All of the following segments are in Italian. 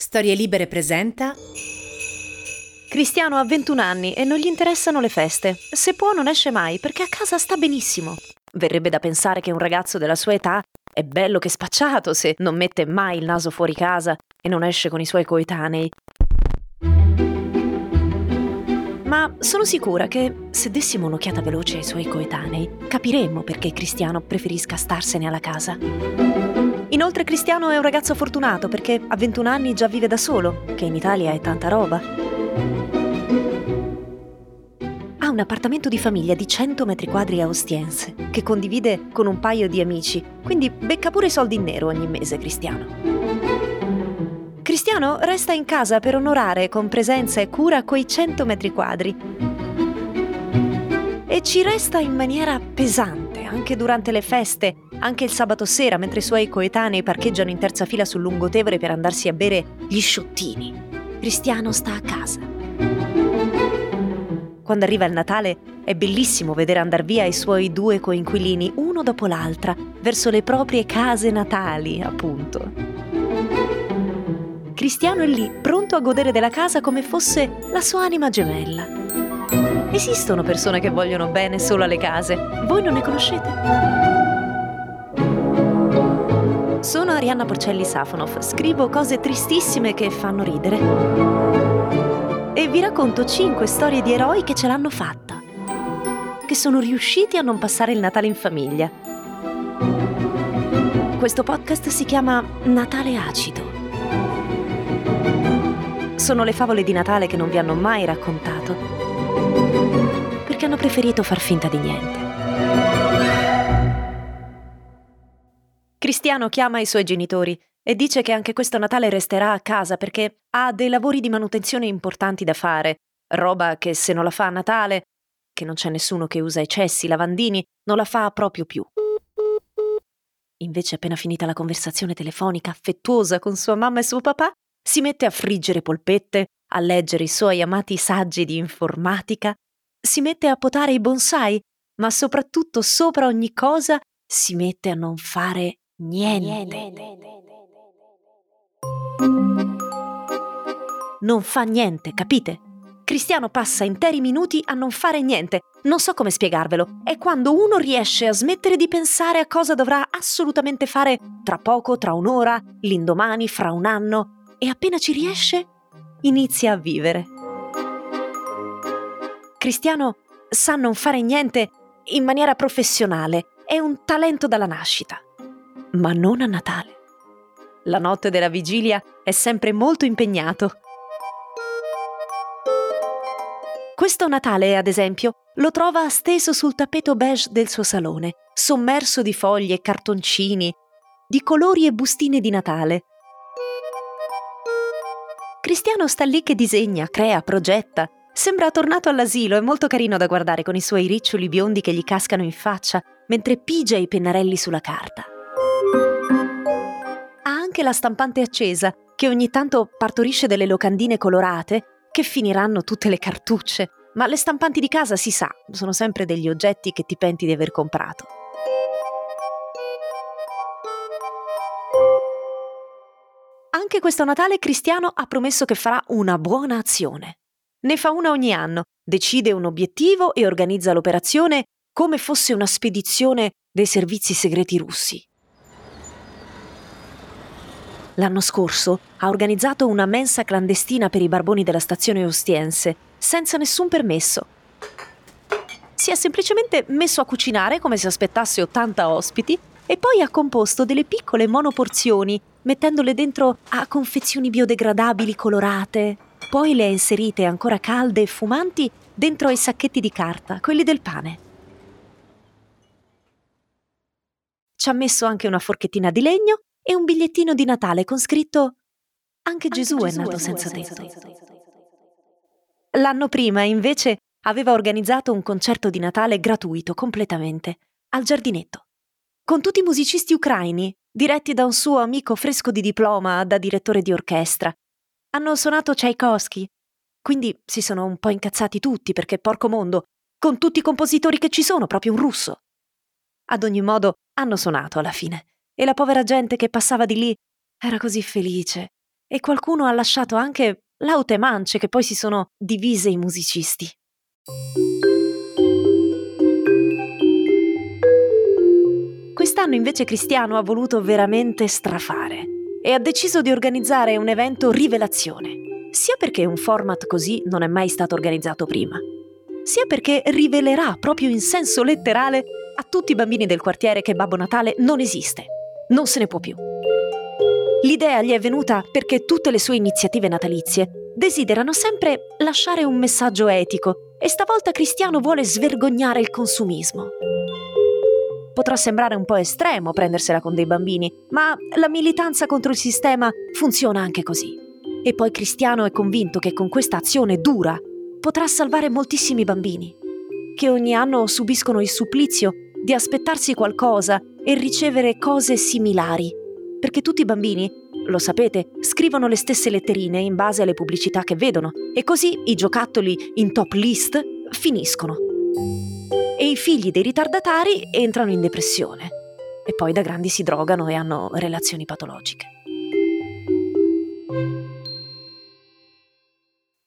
Storie Libere presenta Cristiano ha 21 anni e non gli interessano le feste. Se può non esce mai perché a casa sta benissimo. Verrebbe da pensare che un ragazzo della sua età è bello che spacciato se non mette mai il naso fuori casa e non esce con i suoi coetanei. Ma sono sicura che se dessimo un'occhiata veloce ai suoi coetanei, capiremmo perché Cristiano preferisca starsene alla casa. Inoltre Cristiano è un ragazzo fortunato perché a 21 anni già vive da solo, che in Italia è tanta roba. Ha un appartamento di famiglia di 100 metri quadri a Ostiense, che condivide con un paio di amici, quindi becca pure soldi in nero ogni mese Cristiano. Cristiano resta in casa per onorare con presenza e cura quei 100 metri quadri. E ci resta in maniera pesante, anche durante le feste, anche il sabato sera, mentre i suoi coetanei parcheggiano in terza fila sul lungotevere per andarsi a bere gli sciottini. Cristiano sta a casa. Quando arriva il Natale è bellissimo vedere andare via i suoi due coinquilini, uno dopo l'altra, verso le proprie case natali, appunto. Cristiano è lì, pronto a godere della casa come fosse la sua anima gemella. Esistono persone che vogliono bene solo alle case, voi non ne conoscete? Sono Arianna Porcelli Safonov, scrivo cose tristissime che fanno ridere. E vi racconto 5 storie di eroi che ce l'hanno fatta, che sono riusciti a non passare il Natale in famiglia. Questo podcast si chiama Natale acido. Sono le favole di Natale che non vi hanno mai raccontato, perché hanno preferito far finta di niente. Cristiano chiama i suoi genitori e dice che anche questo Natale resterà a casa perché ha dei lavori di manutenzione importanti da fare, roba che se non la fa a Natale, che non c'è nessuno che usa i cessi, i lavandini, non la fa proprio più. Invece, appena finita la conversazione telefonica affettuosa con sua mamma e suo papà, si mette a friggere polpette, a leggere i suoi amati saggi di informatica, si mette a potare i bonsai, ma soprattutto sopra ogni cosa si mette a non fare Niente. Non fa niente, capite? Cristiano passa interi minuti a non fare niente. Non so come spiegarvelo. È quando uno riesce a smettere di pensare a cosa dovrà assolutamente fare tra poco, tra un'ora, l'indomani, fra un anno. E appena ci riesce, inizia a vivere. Cristiano sa non fare niente in maniera professionale. È un talento dalla nascita ma non a Natale. La notte della vigilia è sempre molto impegnato. Questo Natale, ad esempio, lo trova steso sul tappeto beige del suo salone, sommerso di foglie e cartoncini, di colori e bustine di Natale. Cristiano sta lì che disegna, crea, progetta. Sembra tornato all'asilo, è molto carino da guardare con i suoi riccioli biondi che gli cascano in faccia mentre pigia i pennarelli sulla carta anche la stampante accesa, che ogni tanto partorisce delle locandine colorate, che finiranno tutte le cartucce, ma le stampanti di casa si sa, sono sempre degli oggetti che ti penti di aver comprato. Anche questo Natale Cristiano ha promesso che farà una buona azione. Ne fa una ogni anno, decide un obiettivo e organizza l'operazione come fosse una spedizione dei servizi segreti russi l'anno scorso ha organizzato una mensa clandestina per i barboni della stazione Ostiense, senza nessun permesso. Si è semplicemente messo a cucinare come se aspettasse 80 ospiti e poi ha composto delle piccole monoporzioni, mettendole dentro a confezioni biodegradabili colorate. Poi le ha inserite ancora calde e fumanti dentro ai sacchetti di carta, quelli del pane. Ci ha messo anche una forchettina di legno e un bigliettino di Natale con scritto Anche Gesù, Anche Gesù è nato senza tetto. L'anno prima, invece, aveva organizzato un concerto di Natale gratuito completamente, al giardinetto, con tutti i musicisti ucraini, diretti da un suo amico fresco di diploma da direttore di orchestra. Hanno suonato Tchaikovsky, quindi si sono un po' incazzati tutti perché, porco mondo, con tutti i compositori che ci sono, proprio un russo. Ad ogni modo, hanno suonato alla fine, e la povera gente che passava di lì era così felice, e qualcuno ha lasciato anche laute mance che poi si sono divise i musicisti. Quest'anno invece Cristiano ha voluto veramente strafare e ha deciso di organizzare un evento rivelazione, sia perché un format così non è mai stato organizzato prima, sia perché rivelerà proprio in senso letterale a tutti i bambini del quartiere che Babbo Natale non esiste, non se ne può più. L'idea gli è venuta perché tutte le sue iniziative natalizie desiderano sempre lasciare un messaggio etico e stavolta Cristiano vuole svergognare il consumismo. Potrà sembrare un po' estremo prendersela con dei bambini, ma la militanza contro il sistema funziona anche così. E poi Cristiano è convinto che con questa azione dura potrà salvare moltissimi bambini, che ogni anno subiscono il supplizio di aspettarsi qualcosa e ricevere cose similari perché tutti i bambini, lo sapete, scrivono le stesse letterine in base alle pubblicità che vedono e così i giocattoli in top list finiscono. E i figli dei ritardatari entrano in depressione e poi da grandi si drogano e hanno relazioni patologiche.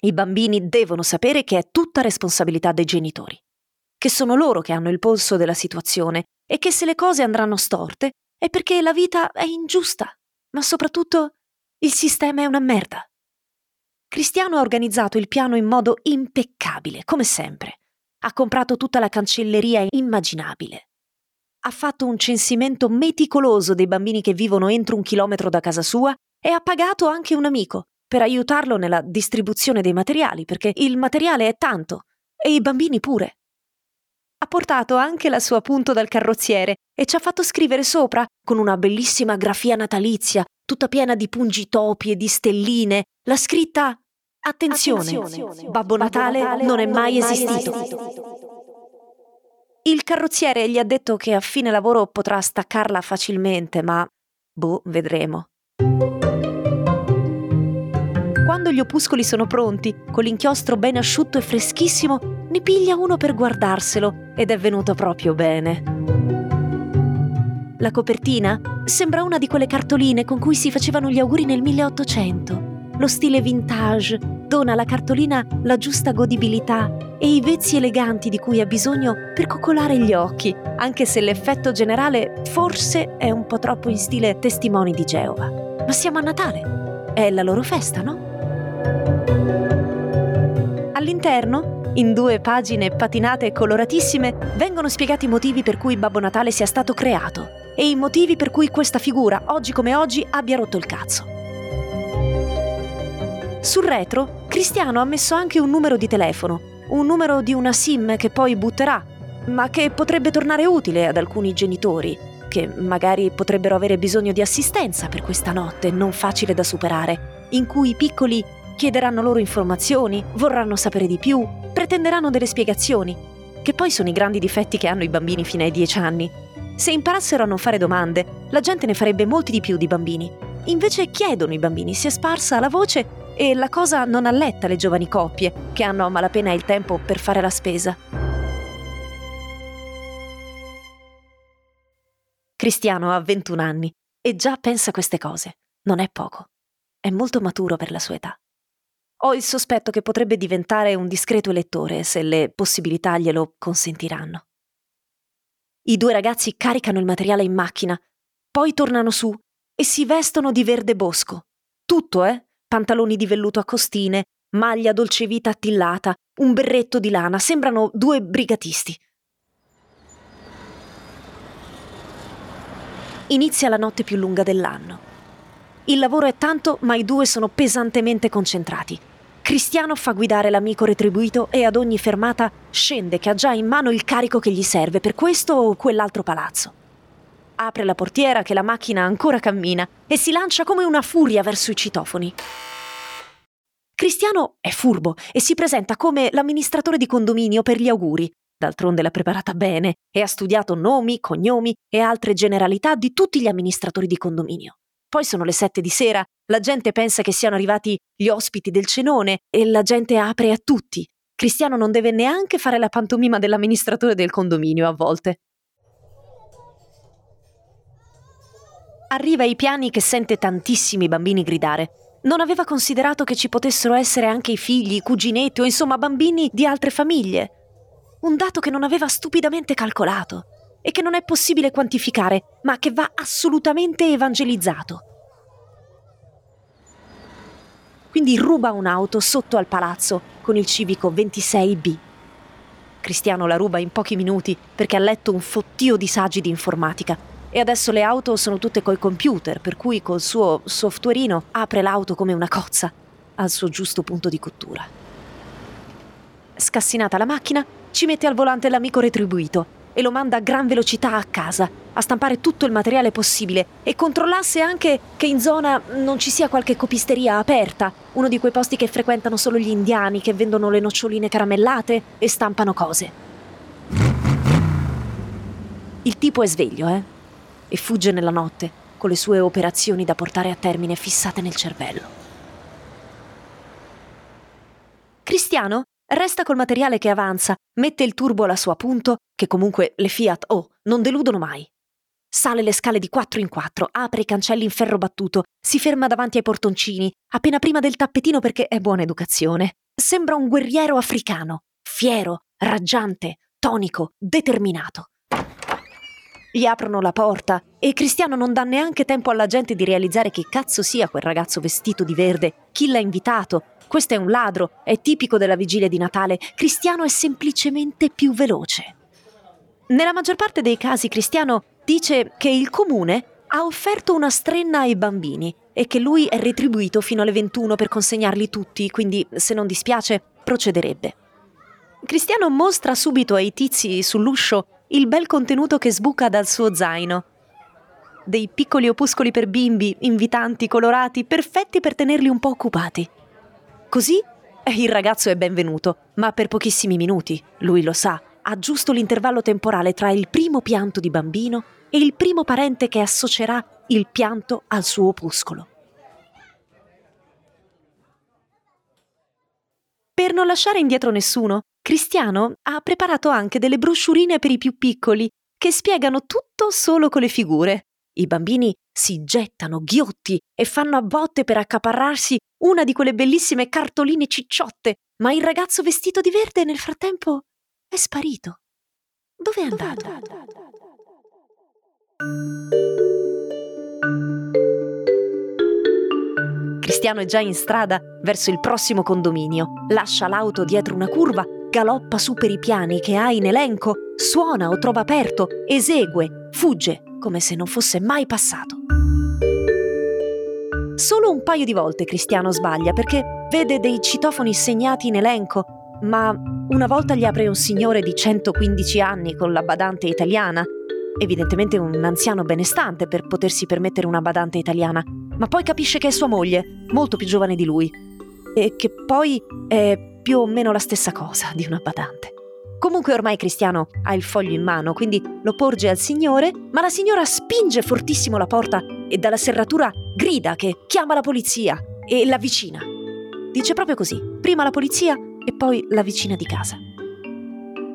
I bambini devono sapere che è tutta responsabilità dei genitori, che sono loro che hanno il polso della situazione e che se le cose andranno storte è perché la vita è ingiusta, ma soprattutto il sistema è una merda. Cristiano ha organizzato il piano in modo impeccabile, come sempre. Ha comprato tutta la cancelleria immaginabile. Ha fatto un censimento meticoloso dei bambini che vivono entro un chilometro da casa sua e ha pagato anche un amico per aiutarlo nella distribuzione dei materiali, perché il materiale è tanto e i bambini pure. Ha portato anche la sua punto dal carrozziere e ci ha fatto scrivere sopra, con una bellissima grafia natalizia, tutta piena di pungitopi e di stelline, la scritta Attenzione, Attenzione. Babbo, Natale Natale non è mai esistito. Il carrozziere gli ha detto che a fine lavoro potrà staccarla facilmente, ma boh, vedremo. Quando gli opuscoli sono pronti, con l'inchiostro ben asciutto e freschissimo, ne piglia uno per guardarselo ed è venuto proprio bene. La copertina sembra una di quelle cartoline con cui si facevano gli auguri nel 1800. Lo stile vintage dona alla cartolina la giusta godibilità e i vezzi eleganti di cui ha bisogno per coccolare gli occhi, anche se l'effetto generale forse è un po' troppo in stile testimoni di Geova. Ma siamo a Natale, è la loro festa, no? All'interno in due pagine patinate e coloratissime vengono spiegati i motivi per cui Babbo Natale sia stato creato e i motivi per cui questa figura, oggi come oggi, abbia rotto il cazzo. Sul retro, Cristiano ha messo anche un numero di telefono, un numero di una SIM che poi butterà, ma che potrebbe tornare utile ad alcuni genitori, che magari potrebbero avere bisogno di assistenza per questa notte non facile da superare, in cui i piccoli chiederanno loro informazioni, vorranno sapere di più, pretenderanno delle spiegazioni, che poi sono i grandi difetti che hanno i bambini fino ai 10 anni. Se imparassero a non fare domande, la gente ne farebbe molti di più di bambini. Invece chiedono i bambini, si è sparsa la voce e la cosa non alletta le giovani coppie, che hanno a malapena il tempo per fare la spesa. Cristiano ha 21 anni e già pensa queste cose. Non è poco. È molto maturo per la sua età. Ho il sospetto che potrebbe diventare un discreto elettore se le possibilità glielo consentiranno. I due ragazzi caricano il materiale in macchina, poi tornano su e si vestono di verde bosco. Tutto, eh? Pantaloni di velluto a costine, maglia dolce vita attillata, un berretto di lana, sembrano due brigatisti. Inizia la notte più lunga dell'anno. Il lavoro è tanto, ma i due sono pesantemente concentrati. Cristiano fa guidare l'amico retribuito e ad ogni fermata scende che ha già in mano il carico che gli serve per questo o quell'altro palazzo. apre la portiera che la macchina ancora cammina e si lancia come una furia verso i citofoni. Cristiano è furbo e si presenta come l'amministratore di condominio per gli auguri. D'altronde l'ha preparata bene e ha studiato nomi, cognomi e altre generalità di tutti gli amministratori di condominio. Poi sono le sette di sera, la gente pensa che siano arrivati gli ospiti del cenone e la gente apre a tutti. Cristiano non deve neanche fare la pantomima dell'amministratore del condominio a volte. Arriva ai piani che sente tantissimi bambini gridare. Non aveva considerato che ci potessero essere anche i figli, i cuginetti o insomma bambini di altre famiglie. Un dato che non aveva stupidamente calcolato e che non è possibile quantificare, ma che va assolutamente evangelizzato. Quindi ruba un'auto sotto al palazzo con il civico 26B. Cristiano la ruba in pochi minuti perché ha letto un fottio di saggi di informatica e adesso le auto sono tutte coi computer, per cui col suo softwareino apre l'auto come una cozza al suo giusto punto di cottura. Scassinata la macchina, ci mette al volante l'amico retribuito e lo manda a gran velocità a casa a stampare tutto il materiale possibile e controllasse anche che in zona non ci sia qualche copisteria aperta, uno di quei posti che frequentano solo gli indiani che vendono le noccioline caramellate e stampano cose. Il tipo è sveglio, eh? e fugge nella notte con le sue operazioni da portare a termine fissate nel cervello. Cristiano resta col materiale che avanza, mette il turbo alla sua punto, che comunque le Fiat, oh, non deludono mai. Sale le scale di quattro in quattro, apre i cancelli in ferro battuto, si ferma davanti ai portoncini, appena prima del tappetino perché è buona educazione. Sembra un guerriero africano, fiero, raggiante, tonico, determinato. Gli aprono la porta e Cristiano non dà neanche tempo alla gente di realizzare che cazzo sia quel ragazzo vestito di verde, chi l'ha invitato. Questo è un ladro, è tipico della vigilia di Natale. Cristiano è semplicemente più veloce. Nella maggior parte dei casi Cristiano dice che il comune ha offerto una strenna ai bambini e che lui è retribuito fino alle 21 per consegnarli tutti, quindi se non dispiace procederebbe. Cristiano mostra subito ai tizi sull'uscio il bel contenuto che sbuca dal suo zaino. Dei piccoli opuscoli per bimbi, invitanti, colorati, perfetti per tenerli un po' occupati. Così eh, il ragazzo è benvenuto, ma per pochissimi minuti, lui lo sa, ha giusto l'intervallo temporale tra il primo pianto di bambino e il primo parente che associerà il pianto al suo opuscolo. Per non lasciare indietro nessuno, Cristiano ha preparato anche delle brosciurine per i più piccoli che spiegano tutto solo con le figure. I bambini si gettano ghiotti e fanno a botte per accaparrarsi una di quelle bellissime cartoline cicciotte, ma il ragazzo vestito di verde nel frattempo è sparito. Dove è andato? Cristiano è già in strada verso il prossimo condominio. Lascia l'auto dietro una curva galoppa su per i piani che ha in elenco, suona o trova aperto, esegue, fugge, come se non fosse mai passato. Solo un paio di volte Cristiano sbaglia perché vede dei citofoni segnati in elenco, ma una volta gli apre un signore di 115 anni con la badante italiana, evidentemente un anziano benestante per potersi permettere una badante italiana, ma poi capisce che è sua moglie, molto più giovane di lui, e che poi è più o meno la stessa cosa di una badante. Comunque ormai Cristiano ha il foglio in mano, quindi lo porge al signore, ma la signora spinge fortissimo la porta e dalla serratura grida che chiama la polizia e la vicina. Dice proprio così, prima la polizia e poi la vicina di casa.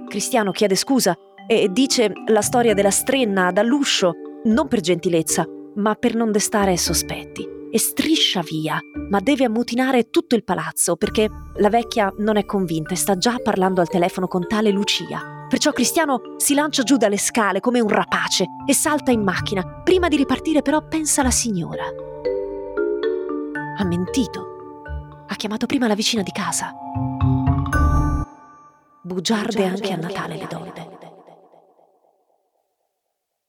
Cristiano chiede scusa e dice la storia della strenna dall'uscio, non per gentilezza, ma per non destare sospetti e striscia via, ma deve ammutinare tutto il palazzo perché la vecchia non è convinta e sta già parlando al telefono con tale Lucia. Perciò Cristiano si lancia giù dalle scale come un rapace e salta in macchina. Prima di ripartire però pensa alla signora. Ha mentito. Ha chiamato prima la vicina di casa. Bugiarde anche a Natale le donne.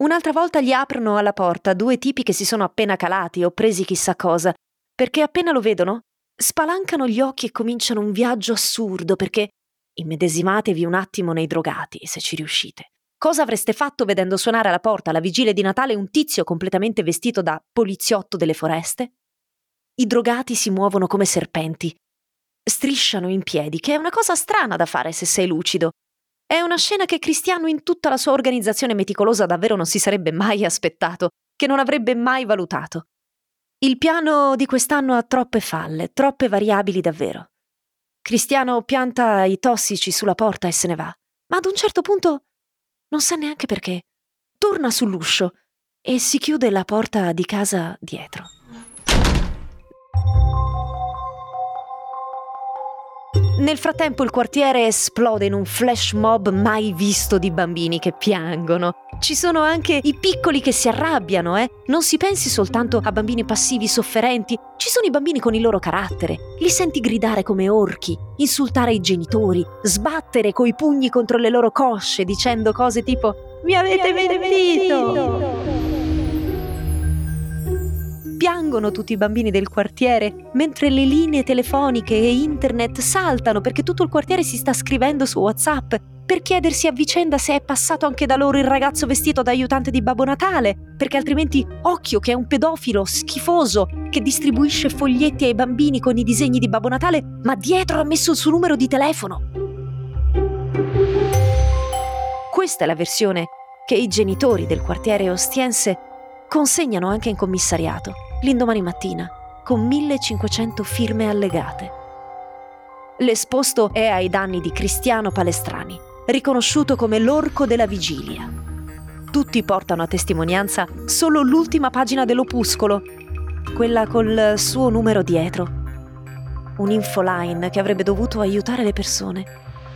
Un'altra volta gli aprono alla porta due tipi che si sono appena calati o presi chissà cosa, perché appena lo vedono, spalancano gli occhi e cominciano un viaggio assurdo perché immedesimatevi un attimo nei drogati, se ci riuscite. Cosa avreste fatto vedendo suonare alla porta alla vigilia di Natale un tizio completamente vestito da poliziotto delle foreste? I drogati si muovono come serpenti. Strisciano in piedi, che è una cosa strana da fare se sei lucido. È una scena che Cristiano in tutta la sua organizzazione meticolosa davvero non si sarebbe mai aspettato, che non avrebbe mai valutato. Il piano di quest'anno ha troppe falle, troppe variabili davvero. Cristiano pianta i tossici sulla porta e se ne va, ma ad un certo punto non sa neanche perché. Torna sull'uscio e si chiude la porta di casa dietro. Nel frattempo il quartiere esplode in un flash mob mai visto di bambini che piangono. Ci sono anche i piccoli che si arrabbiano, eh? Non si pensi soltanto a bambini passivi sofferenti, ci sono i bambini con il loro carattere. Li senti gridare come orchi, insultare i genitori, sbattere coi pugni contro le loro cosce dicendo cose tipo Mi avete mentito! Piangono tutti i bambini del quartiere, mentre le linee telefoniche e internet saltano perché tutto il quartiere si sta scrivendo su WhatsApp per chiedersi a vicenda se è passato anche da loro il ragazzo vestito da aiutante di Babbo Natale, perché altrimenti occhio che è un pedofilo schifoso che distribuisce foglietti ai bambini con i disegni di Babbo Natale, ma dietro ha messo il suo numero di telefono. Questa è la versione che i genitori del quartiere ostiense consegnano anche in commissariato l'indomani mattina, con 1500 firme allegate. L'esposto è ai danni di Cristiano Palestrani, riconosciuto come l'orco della vigilia. Tutti portano a testimonianza solo l'ultima pagina dell'opuscolo, quella col suo numero dietro. Un infoline che avrebbe dovuto aiutare le persone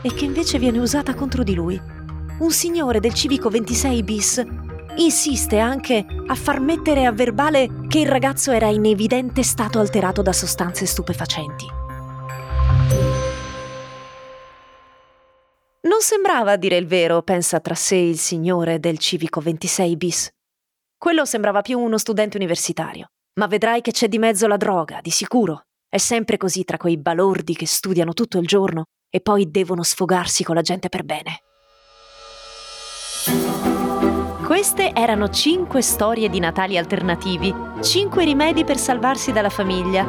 e che invece viene usata contro di lui. Un signore del civico 26 bis insiste anche a far mettere a verbale che il ragazzo era in evidente stato alterato da sostanze stupefacenti. Non sembrava dire il vero, pensa tra sé il signore del civico 26 bis. Quello sembrava più uno studente universitario. Ma vedrai che c'è di mezzo la droga, di sicuro. È sempre così tra quei balordi che studiano tutto il giorno e poi devono sfogarsi con la gente per bene. Queste erano 5 storie di Natali alternativi, 5 rimedi per salvarsi dalla famiglia.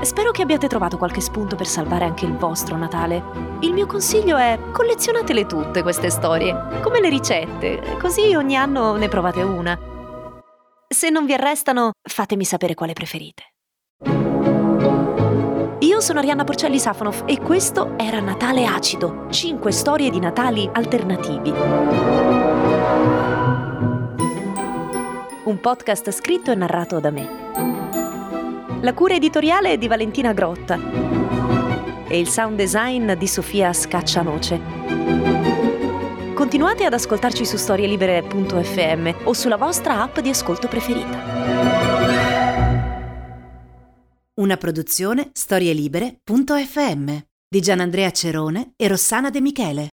Spero che abbiate trovato qualche spunto per salvare anche il vostro Natale. Il mio consiglio è collezionatele tutte queste storie, come le ricette, così ogni anno ne provate una. Se non vi arrestano, fatemi sapere quale preferite. Io sono Arianna Porcelli Safonov e questo era Natale Acido, 5 storie di Natali alternativi un podcast scritto e narrato da me. La cura editoriale è di Valentina Grotta e il sound design di Sofia Scaccianoce. Continuate ad ascoltarci su storielibere.fm o sulla vostra app di ascolto preferita. Una produzione storielibere.fm di Gianandrea Cerone e Rossana De Michele.